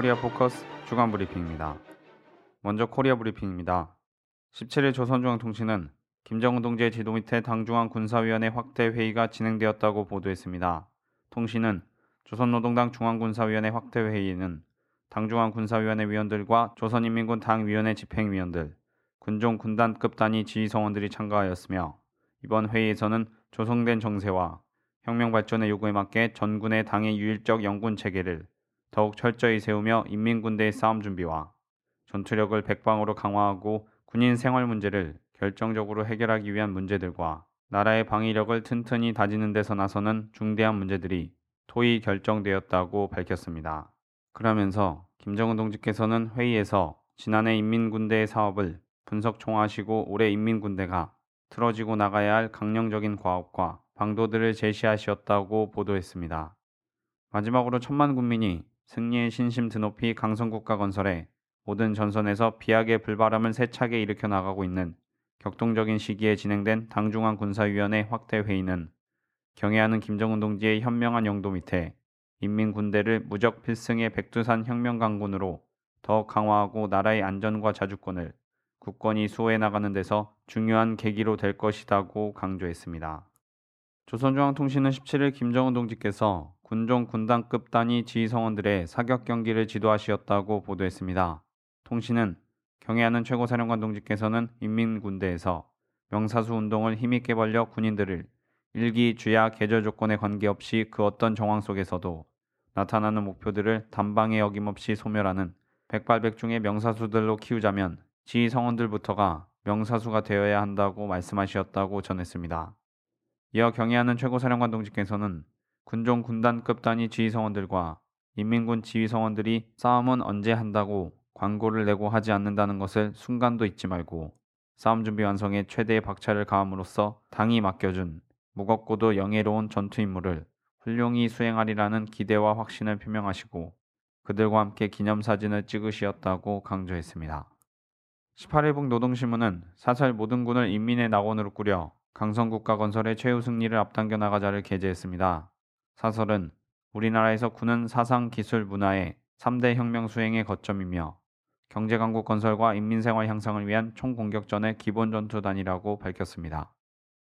코리아 포커스 주간 브리핑입니다. 먼저 코리아 브리핑입니다. 17일 조선중앙통신은 김정은 동지의 지도 밑에 당중앙 군사위원회 확대 회의가 진행되었다고 보도했습니다. 통신은 조선노동당 중앙군사위원회 확대 회의는 당중앙 군사위원회 위원들과 조선인민군 당위원회 집행위원들, 군종 군단급 단위 지휘성원들이 참가하였으며 이번 회의에서는 조성된 정세와 혁명 발전의 요구에 맞게 전군의 당의 유일적 영군 체계를 더욱 철저히 세우며 인민군대의 싸움 준비와 전투력을 백방으로 강화하고 군인 생활 문제를 결정적으로 해결하기 위한 문제들과 나라의 방위력을 튼튼히 다지는 데서 나서는 중대한 문제들이 토의 결정되었다고 밝혔습니다. 그러면서 김정은 동지께서는 회의에서 지난해 인민군대의 사업을 분석 총화하시고 올해 인민군대가 틀어지고 나가야 할 강령적인 과업과 방도들을 제시하셨다고 보도했습니다. 마지막으로 천만 군민이 승리의 신심 드높이 강성국가 건설에 모든 전선에서 비약의 불바람을 세차게 일으켜 나가고 있는 격동적인 시기에 진행된 당중앙 군사위원회 확대 회의는 경애하는 김정은 동지의 현명한 영도 밑에 인민군대를 무적 필승의 백두산 혁명 강군으로 더 강화하고 나라의 안전과 자주권을 국권이 수호해 나가는 데서 중요한 계기로 될 것이라고 강조했습니다. 조선중앙통신은 17일 김정은 동지께서 군종 군단급 단위 지휘성원들의 사격 경기를 지도하시었다고 보도했습니다. 통신은 경애하는 최고사령관 동지께서는 인민군대에서 명사수 운동을 힘있게 벌려 군인들을 일기, 주야, 계절 조건에 관계없이 그 어떤 정황 속에서도 나타나는 목표들을 단방에 어김없이 소멸하는 백발백중의 명사수들로 키우자면 지휘 성원들부터가 명사수가 되어야 한다고 말씀하셨다고 전했습니다. 이어 경애하는 최고사령관 동지께서는 군종 군단급 단위 지휘성원들과 인민군 지휘성원들이 싸움은 언제 한다고 광고를 내고 하지 않는다는 것을 순간도 잊지 말고 싸움 준비 완성에 최대의 박차를 가함으로써 당이 맡겨준 무겁고도 영예로운 전투 임무를 훌륭히 수행하리라는 기대와 확신을 표명하시고 그들과 함께 기념사진을 찍으시었다고 강조했습니다. 18일북 노동신문은 사설 모든 군을 인민의 낙원으로 꾸려 강성국가 건설의 최후 승리를 앞당겨 나가자를 게재했습니다. 사설은 우리나라에서 군은 사상, 기술, 문화의 3대 혁명 수행의 거점이며 경제강국 건설과 인민생활 향상을 위한 총공격전의 기본 전투단이라고 밝혔습니다.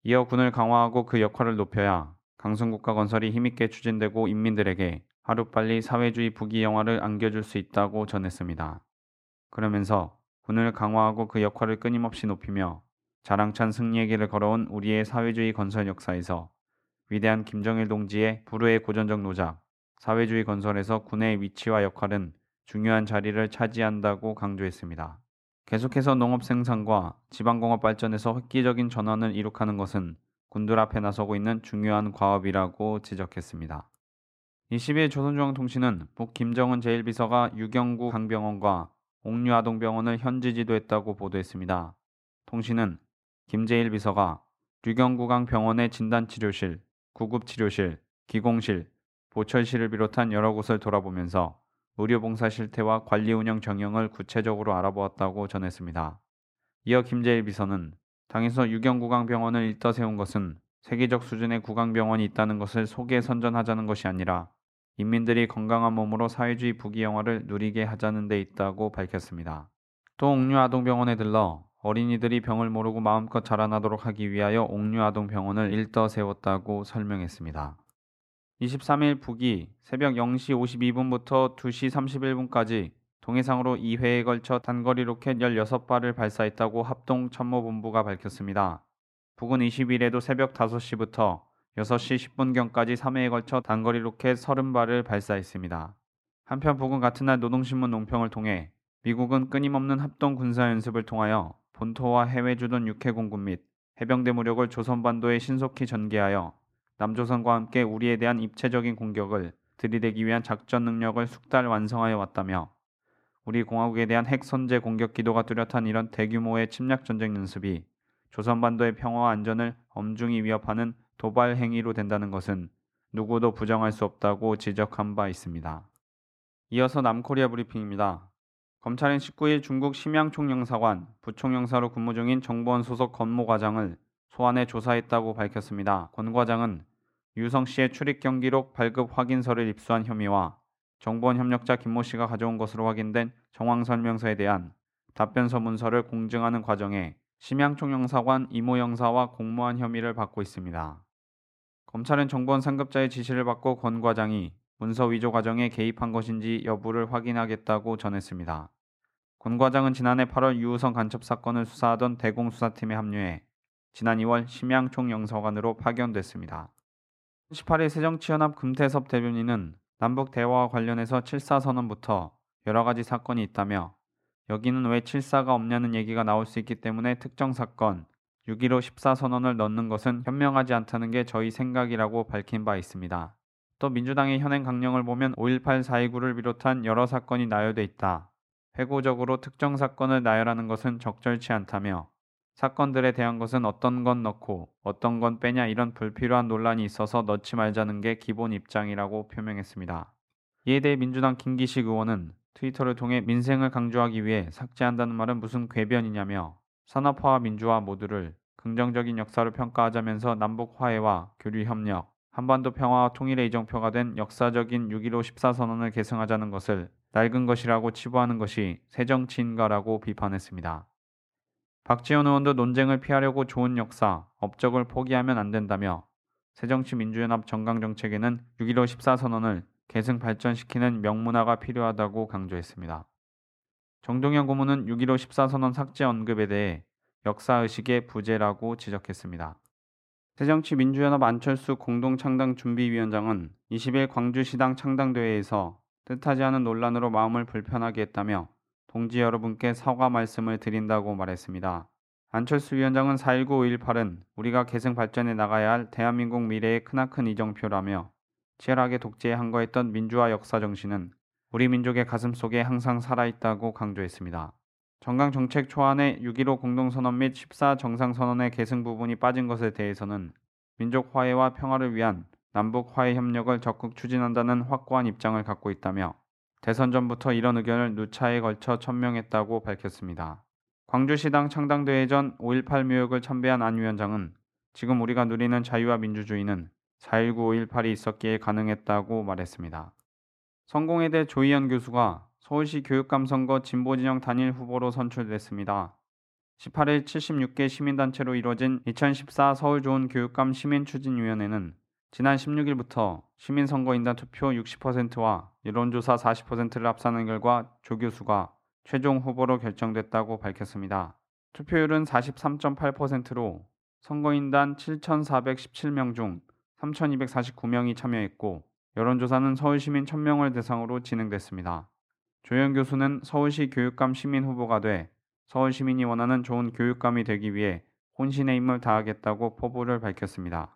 이어 군을 강화하고 그 역할을 높여야 강성국가 건설이 힘있게 추진되고 인민들에게 하루빨리 사회주의 부귀 영화를 안겨줄 수 있다고 전했습니다. 그러면서 군을 강화하고 그 역할을 끊임없이 높이며 자랑찬 승리의 길을 걸어온 우리의 사회주의 건설 역사에서 위대한 김정일 동지의 불후의 고전적 노작, 사회주의 건설에서 군의 위치와 역할은 중요한 자리를 차지한다고 강조했습니다. 계속해서 농업 생산과 지방공업 발전에서 획기적인 전환을 이룩하는 것은 군들 앞에 나서고 있는 중요한 과업이라고 지적했습니다. 22일 조선중앙통신은 북 김정은 제1비서가 유경구 강병원과 옥류아동병원을 현지 지도했다고 보도했습니다. 통신은 김재일 비서가 류경구강 병원의 진단치료실, 구급치료실, 기공실, 보철실을 비롯한 여러 곳을 돌아보면서 의료봉사 실태와 관리 운영 정형을 구체적으로 알아보았다고 전했습니다. 이어 김재일 비서는 당에서 유경구강병원을 일떠 세운 것은 세계적 수준의 구강병원이 있다는 것을 소개 선전하자는 것이 아니라 인민들이 건강한 몸으로 사회주의 부귀영화를 누리게 하자는 데 있다고 밝혔습니다. 또 옥류아동병원에 들러 어린이들이 병을 모르고 마음껏 자라나도록 하기 위하여 옥류아동병원을 일떠 세웠다고 설명했습니다. 23일 북이 새벽 0시 52분부터 2시 31분까지 동해상으로 2회에 걸쳐 단거리 로켓 16발을 발사했다고 합동 참모본부가 밝혔습니다. 북은 20일에도 새벽 5시부터 6시 10분경까지 3회에 걸쳐 단거리 로켓 30발을 발사했습니다. 한편 북은 같은 날 노동신문 논평을 통해 미국은 끊임없는 합동 군사 연습을 통하여 본토와 해외 주둔 육해 공군 및 해병대 무력을 조선반도에 신속히 전개하여 남조선과 함께 우리에 대한 입체적인 공격을 들이대기 위한 작전 능력을 숙달 완성하여 왔다며 우리 공화국에 대한 핵 선제 공격 기도가 뚜렷한 이런 대규모의 침략 전쟁 연습이 조선반도의 평화와 안전을 엄중히 위협하는 도발 행위로 된다는 것은 누구도 부정할 수 없다고 지적한 바 있습니다. 이어서 남코리아 브리핑입니다. 검찰은 19일 중국 심양 총영사관 부총영사로 근무 중인 정보원 소속 권모 과장을 소환해 조사했다고 밝혔습니다. 권 과장은 유성 씨의 출입 경기록 발급 확인서를 입수한 혐의와 정보원 협력자 김모 씨가 가져온 것으로 확인된 정황 설명서에 대한 답변서 문서를 공증하는 과정에 심양총 영사관 이모 영사와 공모한 혐의를 받고 있습니다. 검찰은 정보원 상급자의 지시를 받고 권 과장이 문서 위조 과정에 개입한 것인지 여부를 확인하겠다고 전했습니다. 권 과장은 지난해 8월 유우성 간첩 사건을 수사하던 대공수사팀에 합류해 지난 2월 심양 총 영사관으로 파견됐습니다. 18일 새정치연합 금태섭 대변인은 남북 대화와 관련해서 7사 선언부터 여러 가지 사건이 있다며 여기는 왜 7사가 없냐는 얘기가 나올 수 있기 때문에 특정 사건 6.15 14 선언을 넣는 것은 현명하지 않다는 게 저희 생각이라고 밝힌 바 있습니다. 또 민주당의 현행 강령을 보면 5.18 4.29를 비롯한 여러 사건이 나열돼 있다. 회고적으로 특정 사건을 나열하는 것은 적절치 않다며 사건들에 대한 것은 어떤 건 넣고 어떤 건 빼냐 이런 불필요한 논란이 있어서 넣지 말자는 게 기본 입장이라고 표명했습니다. 이에 대해 민주당 김기식 의원은 트위터를 통해 민생을 강조하기 위해 삭제한다는 말은 무슨 궤변이냐며 산업화와 민주화 모두를 긍정적인 역사로 평가하자면서 남북 화해와 교류 협력, 한반도 평화와 통일의 이정표가 된 역사적인 6.15 14선언을 계승하자는 것을 낡은 것이라고 치부하는 것이 새정치인가라고 비판했습니다. 박지원 의원도 논쟁을 피하려고 좋은 역사, 업적을 포기하면 안 된다며 새정치민주연합 정강정책에는 6.15 14선언을 계승 발전시키는 명문화가 필요하다고 강조했습니다. 정동영 고문은 6.15 14선언 삭제 언급에 대해 역사의식의 부재라고 지적했습니다. 새정치민주연합 안철수 공동창당준비위원장은 20일 광주시당 창당대회에서 뜻하지 않은 논란으로 마음을 불편하게 했다며 동지 여러분께 사과 말씀을 드린다고 말했습니다. 안철수 위원장은 4.19 5.18은 우리가 계승 발전해 나가야 할 대한민국 미래의 크나큰 이정표라며 치열하게 독재에 항거했던 민주화 역사 정신은 우리 민족의 가슴 속에 항상 살아있다고 강조했습니다. 정강 정책 초안에 6.15 공동선언 및 14정상선언의 계승 부분이 빠진 것에 대해서는 민족 화해와 평화를 위한 남북 화해 협력을 적극 추진한다는 확고한 입장을 갖고 있다며 대선 전부터 이런 의견을 누차에 걸쳐 천명했다고 밝혔습니다. 광주시당 창당대회 전 5.18 묘역을 참배한 안 위원장은 지금 우리가 누리는 자유와 민주주의는 4.19 5.18이 있었기에 가능했다고 말했습니다. 성공회대 조희연 교수가 서울시 교육감 선거 진보진영 단일 후보로 선출됐습니다. 18일 76개 시민단체로 이뤄진 2014 서울 좋은 교육감 시민추진위원회는 지난 16일부터 시민선거인단 투표 60%와 여론조사 40%를 합산한 결과 조 교수가 최종 후보로 결정됐다고 밝혔습니다. 투표율은 43.8%로 선거인단 7,417명 중 3,249명이 참여했고 여론조사는 서울시민 1,000명을 대상으로 진행됐습니다. 조영 교수는 서울시 교육감 시민 후보가 돼 서울 시민이 원하는 좋은 교육감이 되기 위해 혼신의 힘을 다하겠다고 포부를 밝혔습니다.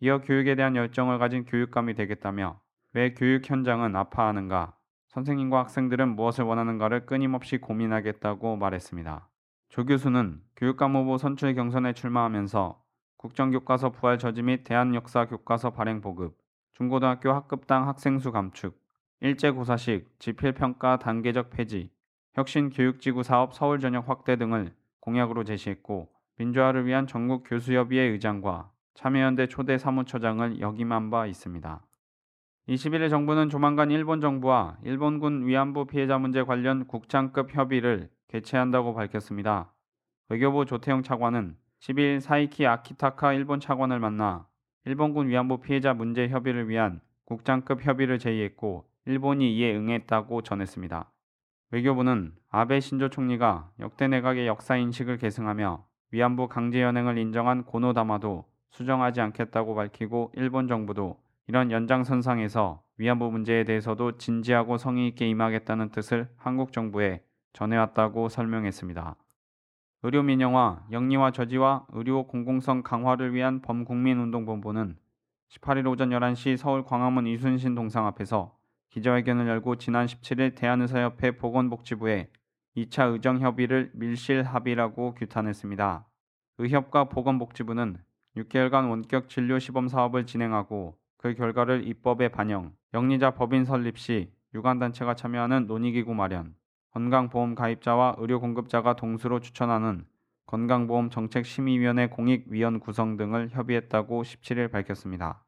이어 교육에 대한 열정을 가진 교육감이 되겠다며 왜 교육 현장은 아파하는가, 선생님과 학생들은 무엇을 원하는가를 끊임없이 고민하겠다고 말했습니다. 조 교수는 교육감 후보 선출 경선에 출마하면서 국정교과서 부활 저지 및 대한역사 교과서 발행 보급, 중고등학교 학급당 학생 수 감축, 일제고사식, 지필평가 단계적 폐지, 혁신교육지구 사업 서울 전역 확대 등을 공약으로 제시했고 민주화를 위한 전국 교수협의회 의장과 참여연대 초대 사무처장을 역임한 바 있습니다. 21일 정부는 조만간 일본 정부와 일본군 위안부 피해자 문제 관련 국장급 협의를 개최한다고 밝혔습니다. 외교부 조태영 차관은 12일 사이키 아키타카 일본 차관을 만나 일본군 위안부 피해자 문제 협의를 위한 국장급 협의를 제의했고 일본이 이에 응했다고 전했습니다. 외교부는 아베 신조 총리가 역대 내각의 역사 인식을 계승하며 위안부 강제 연행을 인정한 고노다마도 수정하지 않겠다고 밝히고 일본 정부도 이런 연장선상에서 위안부 문제에 대해서도 진지하고 성의 있게 임하겠다는 뜻을 한국 정부에 전해왔다고 설명했습니다. 의료 민영화, 영리화 저지와 의료 공공성 강화를 위한 범국민운동본부는 18일 오전 11시 서울 광화문 이순신 동상 앞에서 기자회견을 열고 지난 17일 대한의사협회 보건복지부에 2차 의정 협의를 밀실 합의라고 규탄했습니다. 의협과 보건복지부는 6개월간 원격 진료 시범 사업을 진행하고 그 결과를 입법에 반영, 영리자 법인 설립 시 유관단체가 참여하는 논의기구 마련, 건강보험 가입자와 의료 공급자가 동수로 추천하는 건강보험 정책심의위원회 공익위원 구성 등을 협의했다고 17일 밝혔습니다.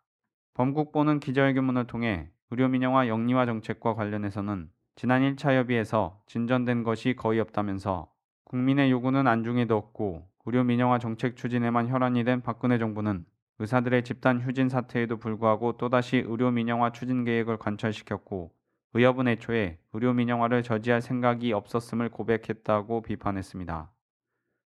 범국보는 기자회견문을 통해 의료 민영화 영리화 정책과 관련해서는 지난 1차 협의에서 진전된 것이 거의 없다면서 국민의 요구는 안중에도 없고 의료 민영화 정책 추진에만 혈안이 된 박근혜 정부는 의사들의 집단 휴진 사태에도 불구하고 또다시 의료 민영화 추진 계획을 관철시켰고 의협은 애초에 의료 민영화를 저지할 생각이 없었음을 고백했다고 비판했습니다.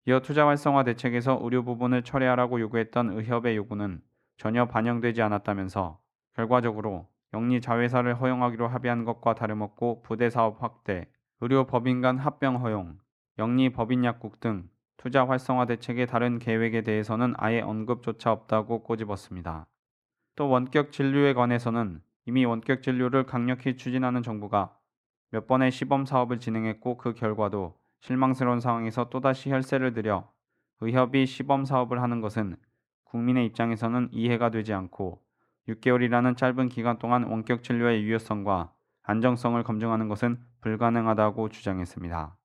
이어 투자 활성화 대책에서 의료 부분을 철회하라고 요구했던 의협의 요구는 전혀 반영되지 않았다면서 결과적으로 영리 자회사를 허용하기로 합의한 것과 다름없고 부대 사업 확대, 의료 법인 간 합병 허용, 영리 법인 약국 등 투자 활성화 대책의 다른 계획에 대해서는 아예 언급조차 없다고 꼬집었습니다. 또 원격 진료에 관해서는 이미 원격 진료를 강력히 추진하는 정부가 몇 번의 시범 사업을 진행했고 그 결과도 실망스러운 상황에서 또다시 혈세를 들여 의협이 시범 사업을 하는 것은 국민의 입장에서는 이해가 되지 않고 6개월이라는 짧은 기간 동안 원격 진료의 유효성과 안정성을 검증하는 것은 불가능하다고 주장했습니다.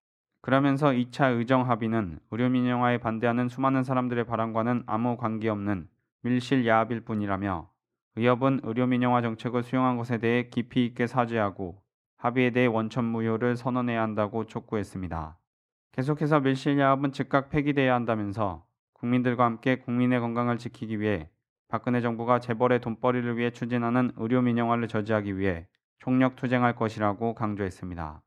그러면서 2차 의정 합의는 의료 민영화에 반대하는 수많은 사람들의 바람과는 아무 관계없는 밀실 야합일 뿐이라며 의협은 의료 민영화 정책을 수용한 것에 대해 깊이 있게 사죄하고 합의에 대해 원천 무효를 선언해야 한다고 촉구했습니다. 계속해서 밀실 야합은 즉각 폐기돼야 한다면서 국민들과 함께 국민의 건강을 지키기 위해 박근혜 정부가 재벌의 돈벌이를 위해 추진하는 의료 민영화를 저지하기 위해 총력 투쟁할 것이라고 강조했습니다.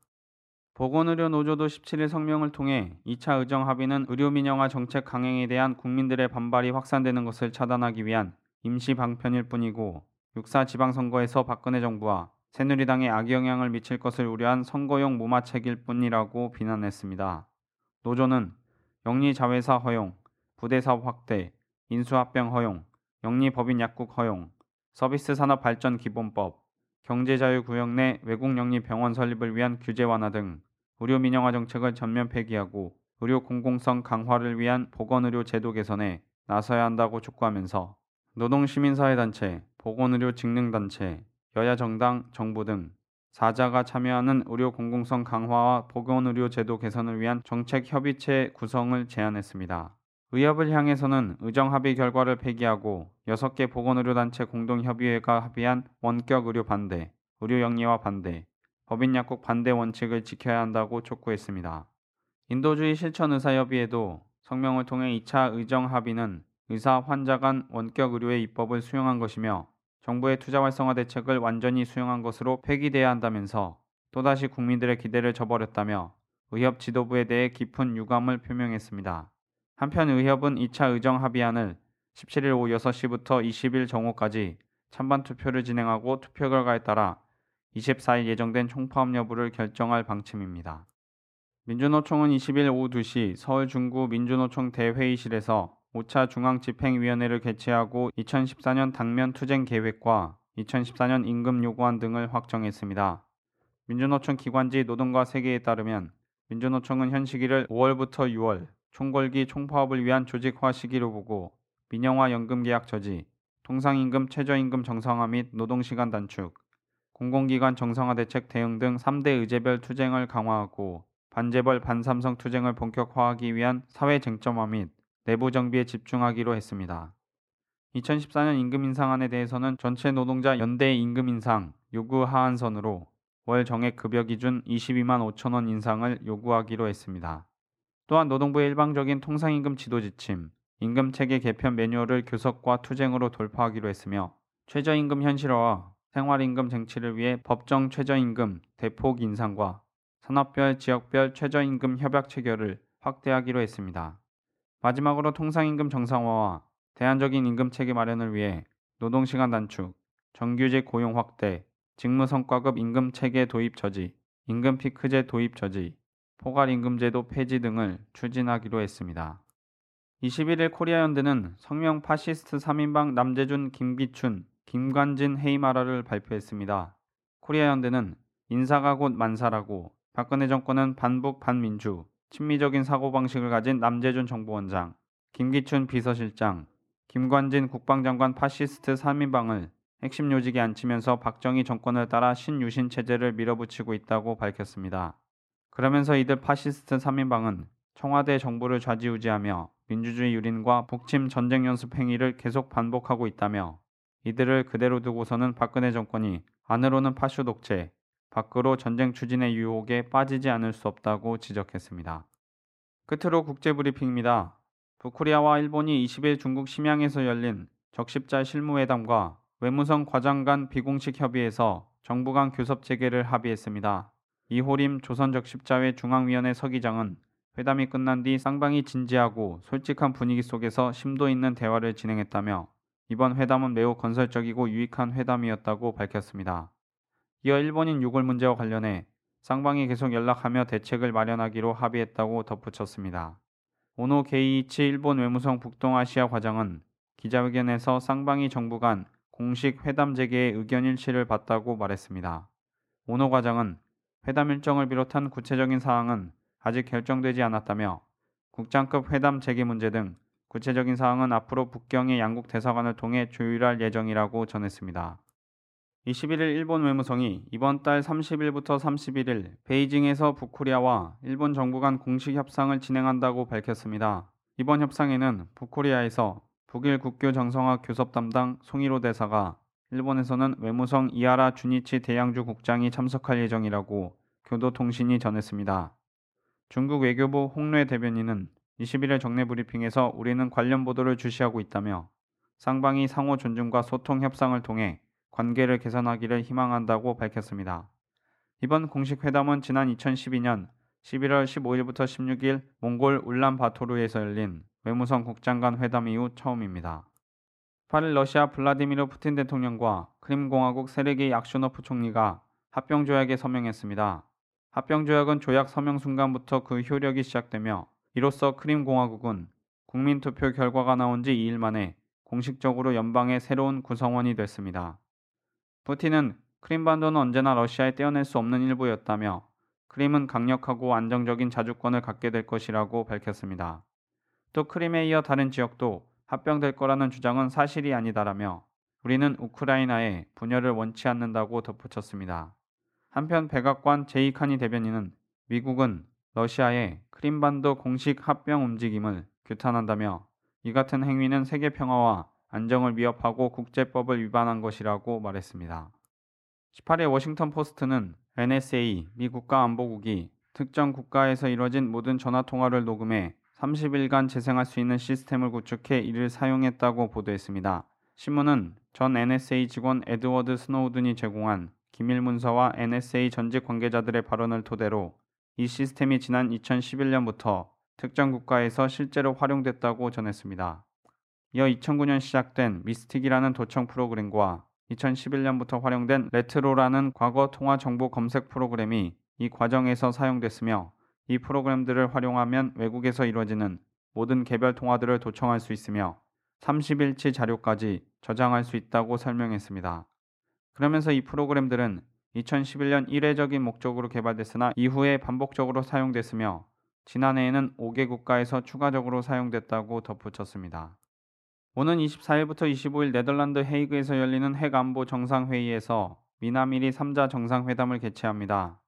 보건의료 노조도 17일 성명을 통해 2차 의정 합의는 의료 민영화 정책 강행에 대한 국민들의 반발이 확산되는 것을 차단하기 위한 임시 방편일 뿐이고 6사 지방선거에서 박근혜 정부와 새누리당에 악영향을 미칠 것을 우려한 선거용 무마책일 뿐이라고 비난했습니다. 노조는 영리자회사 허용, 부대사업 확대, 인수합병 허용, 영리법인 약국 허용, 서비스 산업 발전 기본법, 경제자유 구역 내 외국 영리 병원 설립을 위한 규제 완화 등 의료 민영화 정책을 전면 폐기하고 의료 공공성 강화를 위한 보건의료 제도 개선에 나서야 한다고 촉구하면서 노동시민사회단체, 보건의료 직능단체, 여야 정당, 정부 등 사자가 참여하는 의료 공공성 강화와 보건의료 제도 개선을 위한 정책 협의체 구성을 제안했습니다. 의협을 향해서는 의정 합의 결과를 폐기하고 6개 보건의료단체 공동협의회가 합의한 원격 의료 반대, 의료 영리화 반대, 법인 약국 반대 원칙을 지켜야 한다고 촉구했습니다. 인도주의 실천의사협의회도 성명을 통해 2차 의정 합의는 의사 환자 간 원격 의료의 입법을 수용한 것이며 정부의 투자 활성화 대책을 완전히 수용한 것으로 폐기돼야 한다면서 또다시 국민들의 기대를 저버렸다며 의협 지도부에 대해 깊은 유감을 표명했습니다. 한편 의협은 2차 의정 합의안을 17일 오후 6시부터 20일 정오까지 찬반 투표를 진행하고 투표 결과에 따라 24일 예정된 총파업 여부를 결정할 방침입니다. 민주노총은 20일 오후 2시 서울 중구 민주노총 대회의실에서 5차 중앙집행위원회를 개최하고 2014년 당면 투쟁 계획과 2014년 임금 요구안 등을 확정했습니다. 민주노총 기관지 노동과 세계에 따르면 민주노총은 현 시기를 5월부터 6월 총궐기 총파업을 위한 조직화 시기로 보고 민영화 연금계약 저지, 통상임금 최저임금 정상화 및 노동시간 단축, 공공기관 정상화 대책 대응 등 3대 의제별 투쟁을 강화하고 반재벌 반삼성 투쟁을 본격화하기 위한 사회 쟁점화 및 내부 정비에 집중하기로 했습니다. 2014년 임금 인상안에 대해서는 전체 노동자 연대 임금 인상 요구 하한선으로 월 정액 급여 기준 22만 5천 원 인상을 요구하기로 했습니다. 또한 노동부의 일방적인 통상임금 지도 지침, 임금 체계 개편 매뉴얼을 교섭과 투쟁으로 돌파하기로 했으며 최저임금 현실화와 생활임금 쟁취를 위해 법정 최저임금 대폭 인상과 산업별, 지역별 최저임금 협약 체결을 확대하기로 했습니다. 마지막으로 통상임금 정상화와 대안적인 임금 체계 마련을 위해 노동시간 단축, 정규직 고용 확대, 직무성과급 임금 체계 도입 저지, 임금 피크제 도입 저지, 포괄임금제도 폐지 등을 추진하기로 했습니다. 21일 코리아연대는 성명 파시스트 3인방 남재준, 김기춘, 김관진 해임하라를 발표했습니다. 코리아연대는 인사가 곧 만사라고 박근혜 정권은 반북 반민주, 친미적인 사고방식을 가진 남재준 정보원장, 김기춘 비서실장, 김관진 국방장관 파시스트 3인방을 핵심 요직에 앉히면서 박정희 정권을 따라 신유신 체제를 밀어붙이고 있다고 밝혔습니다. 그러면서 이들 파시스트 3인방은 청와대 정부를 좌지우지하며 민주주의 유린과 북침 전쟁 연습 행위를 계속 반복하고 있다며 이들을 그대로 두고서는 박근혜 정권이 안으로는 파쇼 독재, 밖으로 전쟁 추진의 유혹에 빠지지 않을 수 없다고 지적했습니다. 끝으로 국제 브리핑입니다. 북코리아와 일본이 20일 중국 심양에서 열린 적십자 실무회담과 외무성 과장 간 비공식 협의에서 정부 간 교섭 재개를 합의했습니다. 이호림 조선적 십자회 중앙위원회 서기장은 회담이 끝난 뒤 쌍방이 진지하고 솔직한 분위기 속에서 심도 있는 대화를 진행했다며 이번 회담은 매우 건설적이고 유익한 회담이었다고 밝혔습니다. 이어 일본인 유골 문제와 관련해 쌍방이 계속 연락하며 대책을 마련하기로 합의했다고 덧붙였습니다. 오노 게이이치 일본 외무성 북동아시아 과장은 기자회견에서 쌍방이 정부 간 공식 회담 재개의 의견 일치를 봤다고 말했습니다. 오노 과장은 회담 일정을 비롯한 구체적인 사항은 아직 결정되지 않았다며 국장급 회담 재개 문제 등 구체적인 사항은 앞으로 북경의 양국 대사관을 통해 조율할 예정이라고 전했습니다. 21일 일본 외무성이 이번 달 30일부터 31일 베이징에서 북코리아와 일본 정부 간 공식 협상을 진행한다고 밝혔습니다. 이번 협상에는 북코리아에서 북일 국교 정상화 교섭 담당 송일호 대사가 일본에서는 외무성 이하라 주니치 대양주 국장이 참석할 예정이라고 교도통신이 전했습니다. 중국 외교부 홍례 대변인은 21일 정례 브리핑에서 우리는 관련 보도를 주시하고 있다며 쌍방이 상호 존중과 소통 협상을 통해 관계를 개선하기를 희망한다고 밝혔습니다. 이번 공식 회담은 지난 2012년 11월 15일부터 16일 몽골 울란바토르에서 열린 외무성 국장 간 회담 이후 처음입니다. 8일 러시아 블라디미르 푸틴 대통령과 크림공화국 세르게이 악쇼노프 총리가 합병 조약에 서명했습니다. 합병 조약은 조약 서명 순간부터 그 효력이 시작되며 이로써 크림공화국은 국민투표 결과가 나온 지 2일 만에 공식적으로 연방의 새로운 구성원이 됐습니다. 푸틴은 크림반도는 언제나 러시아에 떼어낼 수 없는 일부였다며 크림은 강력하고 안정적인 자주권을 갖게 될 것이라고 밝혔습니다. 또 크림에 이어 다른 지역도 합병될 거라는 주장은 사실이 아니다라며 우리는 우크라이나에 분열을 원치 않는다고 덧붙였습니다. 한편 백악관 제이카니 대변인은 미국은 러시아의 크림반도 공식 합병 움직임을 규탄한다며 이 같은 행위는 세계 평화와 안정을 위협하고 국제법을 위반한 것이라고 말했습니다. 18일 워싱턴 포스트는 NSA 미 국가안보국이 특정 국가에서 이뤄진 모든 전화 통화를 녹음해 30일간 재생할 수 있는 시스템을 구축해 이를 사용했다고 보도했습니다. 신문은 전 NSA 직원 에드워드 스노우든이 제공한 기밀 문서와 NSA 전직 관계자들의 발언을 토대로 이 시스템이 지난 2011년부터 특정 국가에서 실제로 활용됐다고 전했습니다. 이어 2009년 시작된 미스틱이라는 도청 프로그램과 2011년부터 활용된 레트로라는 과거 통화 정보 검색 프로그램이 이 과정에서 사용됐으며 이 프로그램들을 활용하면 외국에서 이루어지는 모든 개별 통화들을 도청할 수 있으며 30일치 자료까지 저장할 수 있다고 설명했습니다. 그러면서 이 프로그램들은 2011년 일회적인 목적으로 개발됐으나 이후에 반복적으로 사용됐으며 지난해에는 5개 국가에서 추가적으로 사용됐다고 덧붙였습니다. 오는 24일부터 25일 네덜란드 헤이그에서 열리는 핵안보 정상회의에서 미남일이 3자 정상회담을 개최합니다.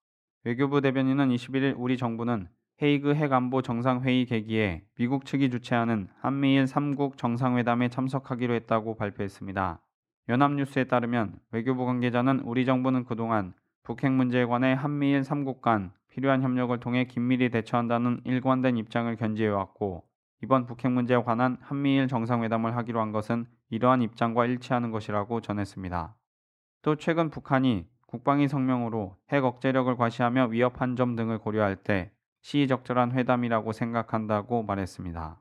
외교부 대변인은 21일 우리 정부는 헤이그 핵안보 정상회의 계기에 미국 측이 주최하는 한미일 3국 정상회담에 참석하기로 했다고 발표했습니다. 연합뉴스에 따르면 외교부 관계자는 우리 정부는 그동안 북핵 문제에 관해 한미일 3국 간 필요한 협력을 통해 긴밀히 대처한다는 일관된 입장을 견지해왔고 이번 북핵 문제에 관한 한미일 정상회담을 하기로 한 것은 이러한 입장과 일치하는 것이라고 전했습니다. 또 최근 북한이 국방위 성명으로 핵 억제력을 과시하며 위협한 점 등을 고려할 때 시의적절한 회담이라고 생각한다고 말했습니다.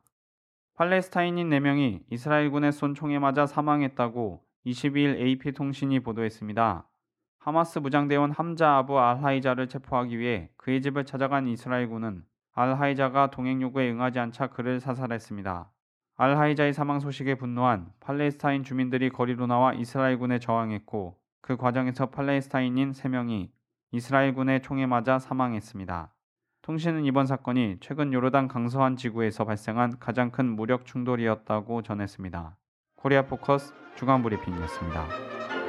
팔레스타인인 4명이 이스라엘군의 쏜 총에 맞아 사망했다고 22일 AP통신이 보도했습니다. 하마스 무장대원 함자 아부 알하이자를 체포하기 위해 그의 집을 찾아간 이스라엘군은 알하이자가 동행 요구에 응하지 않자 그를 사살했습니다. 알하이자의 사망 소식에 분노한 팔레스타인 주민들이 거리로 나와 이스라엘군에 저항했고 그 과정에서 팔레스타인인 3명이 이스라엘군의 총에 맞아 사망했습니다. 통신은 이번 사건이 최근 요르단 강서한 지구에서 발생한 가장 큰 무력 충돌이었다고 전했습니다. 코리아 포커스 주간 브리핑이었습니다.